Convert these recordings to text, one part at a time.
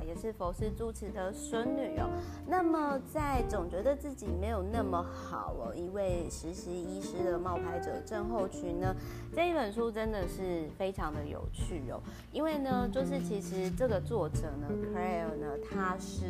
，也是佛师住持的孙女哦。那么在总觉得自己没有那么好哦，一位实习医师的冒牌者症候群呢，这一本书真的是非常的有趣哦。因为呢，就是其实这个作者呢，Claire 呢，他是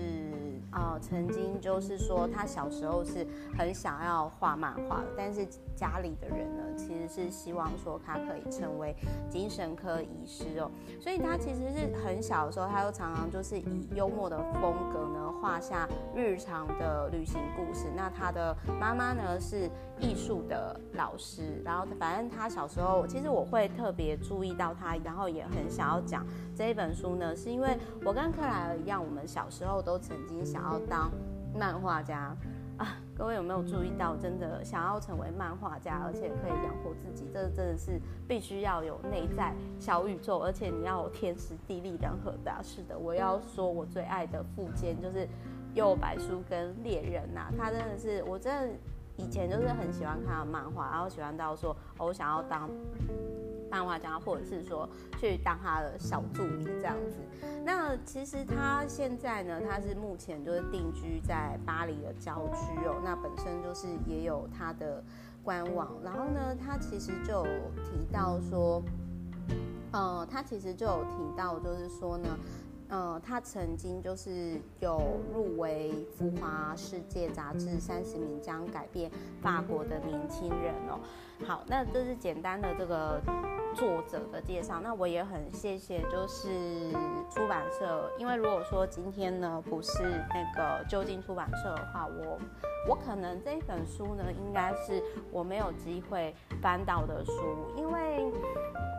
啊、曾经就是说他小时候是很想要画漫画，但是家里的人呢，其实是希望说他可以成为精神科医师哦，所以他其实是很小的时候，他又常常就是以幽默的风格呢，画下日常的旅行故事。那他的妈妈呢是艺术的老师，然后反正他小时候，其实我会特别注意到他，然后也很想要讲这一本书呢，是因为我跟克莱尔一样，我们小时候都曾经想要当漫画家。各位有没有注意到，真的想要成为漫画家，而且可以养活自己，这真的是必须要有内在小宇宙，而且你要有天时地利人和的。是的，我要说我最爱的富坚就是幽白书跟猎人呐、他真的是，我真的以前就是很喜欢看他的漫画，然后喜欢到说，我想要当。漫画家，或者是说去当他的小助理这样子。那其实他现在呢，他是目前就是定居在巴黎的郊区哦。那本身就是也有他的官网，然后呢，他其实就有提到说，呃，他其实就有提到就是说呢。呃，他曾经就是有入围《浮华世界》杂志三十名将改变法国的年轻人哦。好，那这是简单的这个作者的介绍。那我也很谢谢，就是出版社，因为如果说今天呢不是那个究竟出版社的话，我我可能这本书呢应该是我没有机会翻到的书，因为。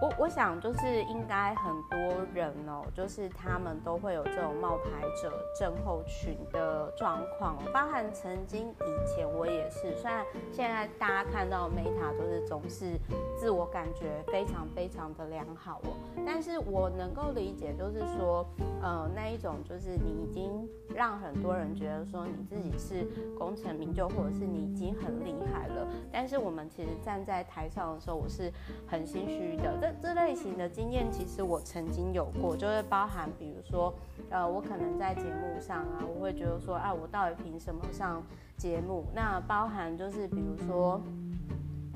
我我想就是应该很多人哦，就是他们都会有这种冒牌者症候群的状况，包含曾经以前我也是，虽然现在大家看到 Meta 都是总是自我感觉非常非常的良好哦，但是我能够理解，就是说，呃，那一种就是你已经让很多人觉得说你自己是功成名就，或者是你已经很厉害了，但是我们其实站在台上的时候，我是很心虚的。这这类型的经验，其实我曾经有过，就是包含，比如说，呃，我可能在节目上啊，我会觉得说，啊，我到底凭什么上节目？那包含就是，比如说，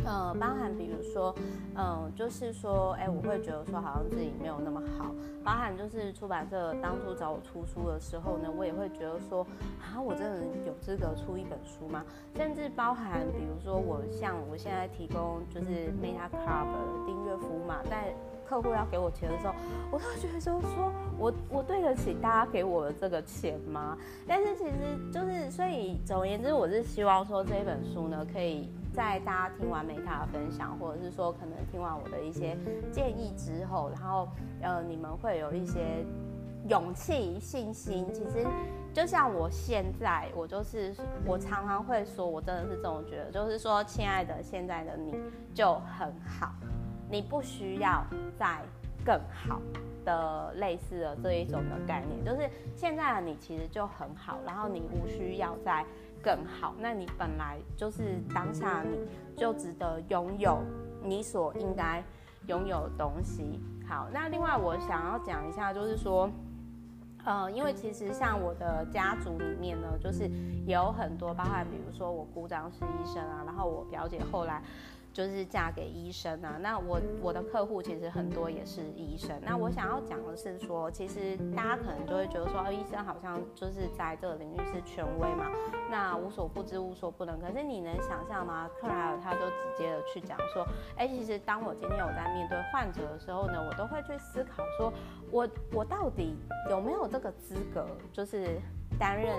呃，包含比如说，嗯、就是说，哎，我会觉得说，好像自己没有那么好。包含就是出版社当初找我出书的时候呢，我也会觉得说，啊，我真的有资格出一本书吗？甚至包含比如说，我像我现在提供就是 Meta Club 的订阅服务嘛，在客户要给我钱的时候，我都觉得就是，说我我对得起大家给我的这个钱吗？但是其实就是，所以总而言之，我是希望说这本书呢，可以。在大家听完 Meta 的分享，或者是说可能听完我的一些建议之后，然后呃你们会有一些勇气、信心。其实就像我现在，我就是我常常会说，我真的是这种觉得，就是说，亲爱的，现在的你就很好，你不需要再更好的类似的这一种的概念，就是现在的你其实就很好，然后你无需要再。更好，那你本来就是当下，你就值得拥有你所应该拥有的东西。好，那另外我想要讲一下，就是说，呃，因为其实像我的家族里面呢，就是有很多，包含比如说我姑丈是医生啊，然后我表姐后来。就是嫁给医生啊，那我我的客户其实很多也是医生。那我想要讲的是说，其实大家可能就会觉得说，哦，医生好像就是在这个领域是权威嘛，那无所不知，无所不能。可是你能想象吗？克莱尔他就直接的去讲说，哎，其实当我今天有在面对患者的时候呢，我都会去思考说，我我到底有没有这个资格，就是。担任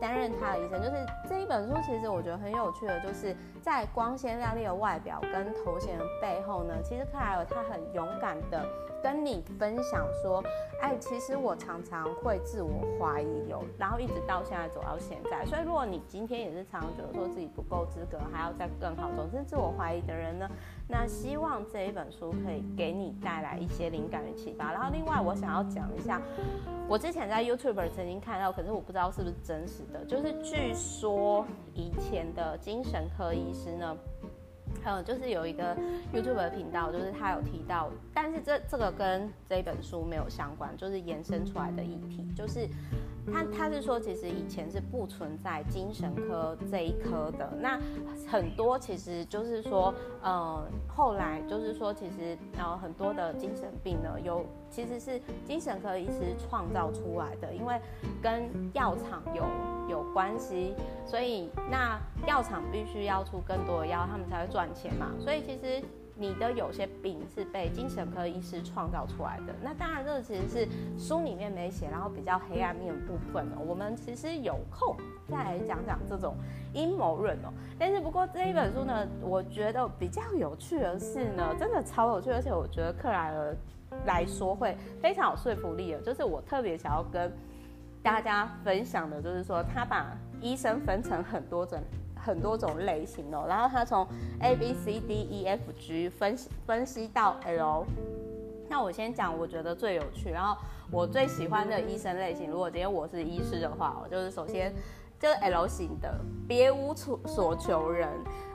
担任他的医生，就是这一本书，其实我觉得很有趣的，就是在光鲜亮丽的外表跟头衔的背后呢，其实克莱尔他很勇敢的跟你分享说，哎，其实我常常会自我怀疑有，然后一直到现在走到现在，所以如果你今天也是常常觉得说自己不够资格，还要再更好，总是自我怀疑的人呢，那希望这一本书可以给你带来一些灵感与启发。然后另外我想要讲一下，我之前在 YouTube 曾经看到，可是我不知道是不是真实的，就是据说以前的精神科医其实呢，还有就是有一个 YouTube 的频道，就是他有提到，但是这这个跟这本书没有相关，就是延伸出来的议题，就是他他是说，其实以前是不存在精神科这一科的，那很多其实就是说，呃，后来就是说，其实然后很多的精神病呢，有其实是精神科医师创造出来的，因为跟药厂有有关系，所以那药厂必须要出更多的药，他们才会赚钱嘛。所以其实你的有些病是被精神科医师创造出来的。那当然，这个其实是书里面没写，然后比较黑暗面的部分哦。我们其实有空再来讲讲这种阴谋论哦。但是不过这一本书呢，我觉得比较有趣的是呢，真的超有趣，而且我觉得克莱尔来说会非常有说服力的。就是我特别想要跟大家分享的，就是说他把医生分成很多种。很多种类型哦，然后他从 A B C D E F G 分析分析到 L。那我先讲，我觉得最有趣，然后我最喜欢的医生类型。如果今天我是医师的话，我就是首先就是 L 型的，别无所求人。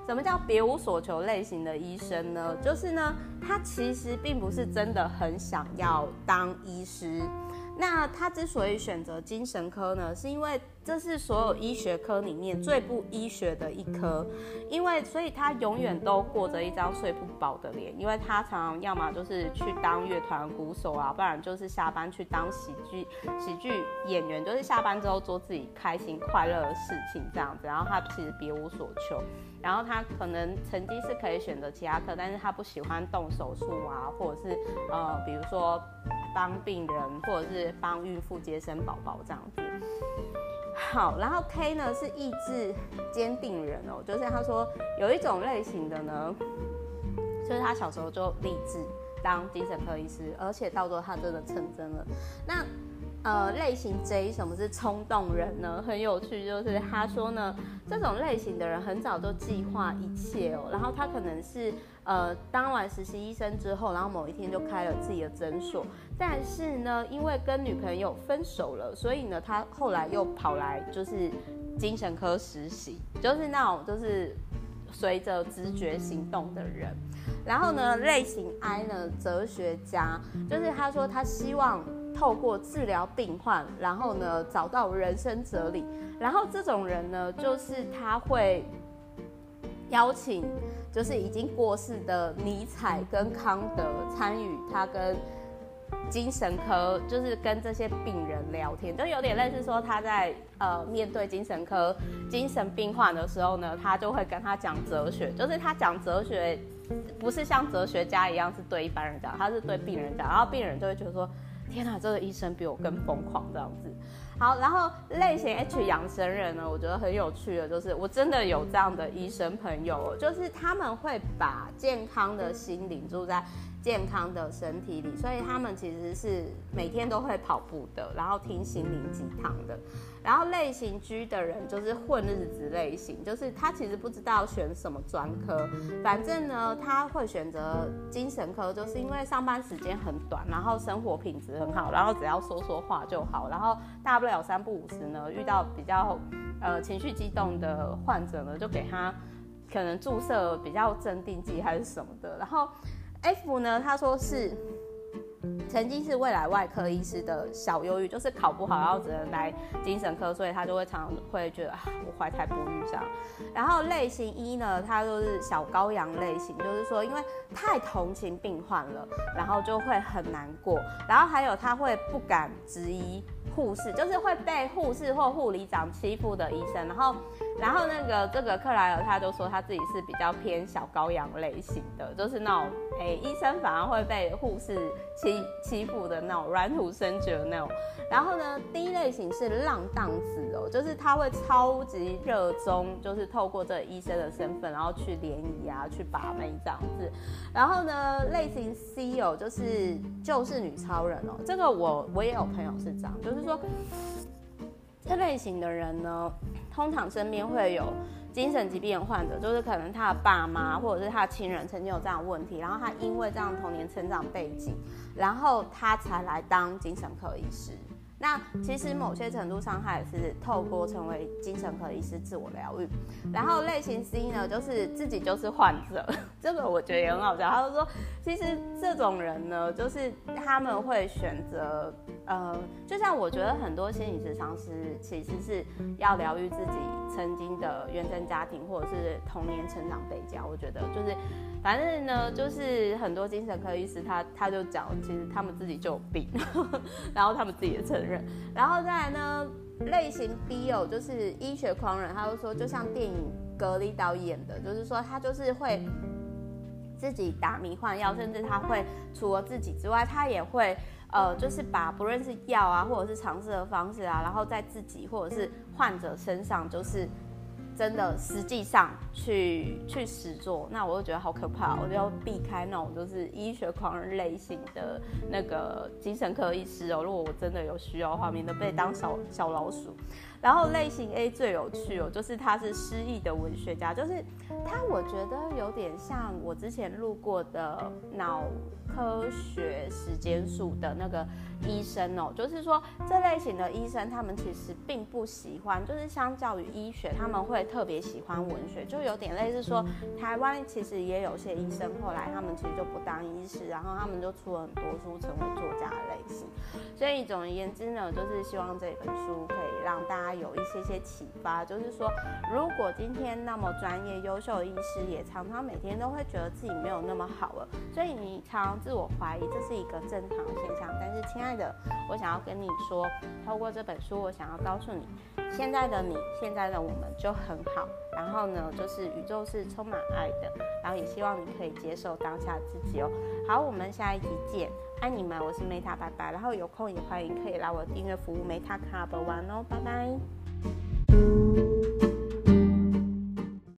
什么叫别无所求类型的医生呢？就是呢，他其实并不是真的很想要当医师。那他之所以选择精神科呢，是因为这是所有医学科里面最不医学的一科，因为所以他永远都过着一张睡不饱的脸，因为他常常要么就是去当乐团鼓手啊，不然就是下班去当喜剧喜剧演员，就是下班之后做自己开心快乐的事情这样子。然后他其实别无所求，然后他可能成绩是可以选择其他科，但是他不喜欢动手术啊，或者是呃，比如说帮病人或者是帮孕妇接生宝宝这样子。好，然后 K 呢是意志坚定人哦，就是他说有一种类型的呢，就是他小时候就立志当精神科医师，而且到时候他真的成真了。那呃，类型 J 什么是冲动人呢？很有趣，就是他说呢，这种类型的人很早就计划一切哦，然后他可能是呃当完实习医生之后，然后某一天就开了自己的诊所，但是呢，因为跟女朋友分手了，所以呢，他后来又跑来就是精神科实习，就是那种就是随着直觉行动的人。然后呢，类型 I 呢，哲学家，就是他说他希望透过治疗病患，然后呢找到人生哲理。然后这种人呢，就是他会邀请，就是已经过世的尼采跟康德参与他跟精神科，就是跟这些病人聊天，就有点类似说他在呃面对精神科精神病患的时候呢，他就会跟他讲哲学，就是他讲哲学。不是像哲学家一样是对一般人讲，他是对病人讲，然后病人就会觉得说：“天哪，这个医生比我更疯狂这样子。”好，然后类型 H 养生人呢，我觉得很有趣的，就是我真的有这样的医生朋友，就是他们会把健康的心灵住在健康的身体里，所以他们其实是每天都会跑步的，然后听心灵鸡汤的。然后类型 G 的人就是混日子类型，就是他其实不知道选什么专科，反正呢他会选择精神科，就是因为上班时间很短，然后生活品质很好，然后只要说说话就好，然后大不了三不五时呢遇到比较呃情绪激动的患者呢，就给他可能注射比较镇定剂还是什么的。然后 F 呢，他说是。曾经是未来外科医师的小忧郁，就是考不好，然后只能来精神科，所以他就会常常会觉得啊，我怀才不遇这样。然后类型一呢，他就是小羔羊类型，就是说因为太同情病患了，然后就会很难过。然后还有他会不敢质疑护士，就是会被护士或护理长欺负的医生。然后，然后那个这个克莱尔他就说他自己是比较偏小羔羊类型的，就是那种哎、医生反而会被护士欺。欺负的那种软土深掘的那种，然后呢第一类型是浪荡子哦，就是他会超级热衷，就是透过这个医生的身份，然后去联谊啊，去把妹这样子。然后呢，类型 C 哦，就是救世女超人哦，这个我我也有朋友是这样，就是说这类型的人呢，通常身边会有。精神疾病的患者，就是可能他的爸妈或者是他的亲人曾经有这样的问题，然后他因为这样童年成长背景，然后他才来当精神科医师。那其实某些程度上，他也是透过成为精神科医师自我疗愈。然后类型 C 呢，就是自己就是患者，这个我觉得也很好笑。他就说，其实这种人呢，就是他们会选择，呃，就像我觉得很多心理咨商师其实是要疗愈自己曾经的原生家庭或者是童年成长背景。我觉得就是，反正呢，就是很多精神科医师他他就讲，其实他们自己就有病，然后他们自己也承认。然后再来呢，类型 B 哦，就是医学狂人，他就说，就像电影《格离导演的，就是说他就是会自己打迷幻药，甚至他会除了自己之外，他也会呃，就是把不论是药啊，或者是尝试的方式啊，然后在自己或者是患者身上，就是。真的，实际上去去实做，那我就觉得好可怕，我就要避开那种就是医学狂人类型的那个精神科医师哦。如果我真的有需要的话，免得被当小小老鼠。然后类型 A 最有趣哦，就是他是失忆的文学家，就是他，我觉得有点像我之前录过的脑。科学时间数的那个医生哦，就是说这类型的医生，他们其实并不喜欢，就是相较于医学，他们会特别喜欢文学，就有点类似说，台湾其实也有些医生，后来他们其实就不当医师，然后他们就出了很多书，成为作家的类型。所以总而言之呢，就是希望这本书可以让大家有一些些启发，就是说，如果今天那么专业优秀的医师，也常常每天都会觉得自己没有那么好了，所以你常常。自我怀疑，这是一个正常现象。但是，亲爱的，我想要跟你说，透过这本书，我想要告诉你，现在的你，现在的我们就很好。然后呢，就是宇宙是充满爱的。然后也希望你可以接受当下自己哦。好，我们下一集见，爱你们，我是梅塔拜拜。然后有空也欢迎可以来我的订阅服务梅塔卡布玩哦，拜拜。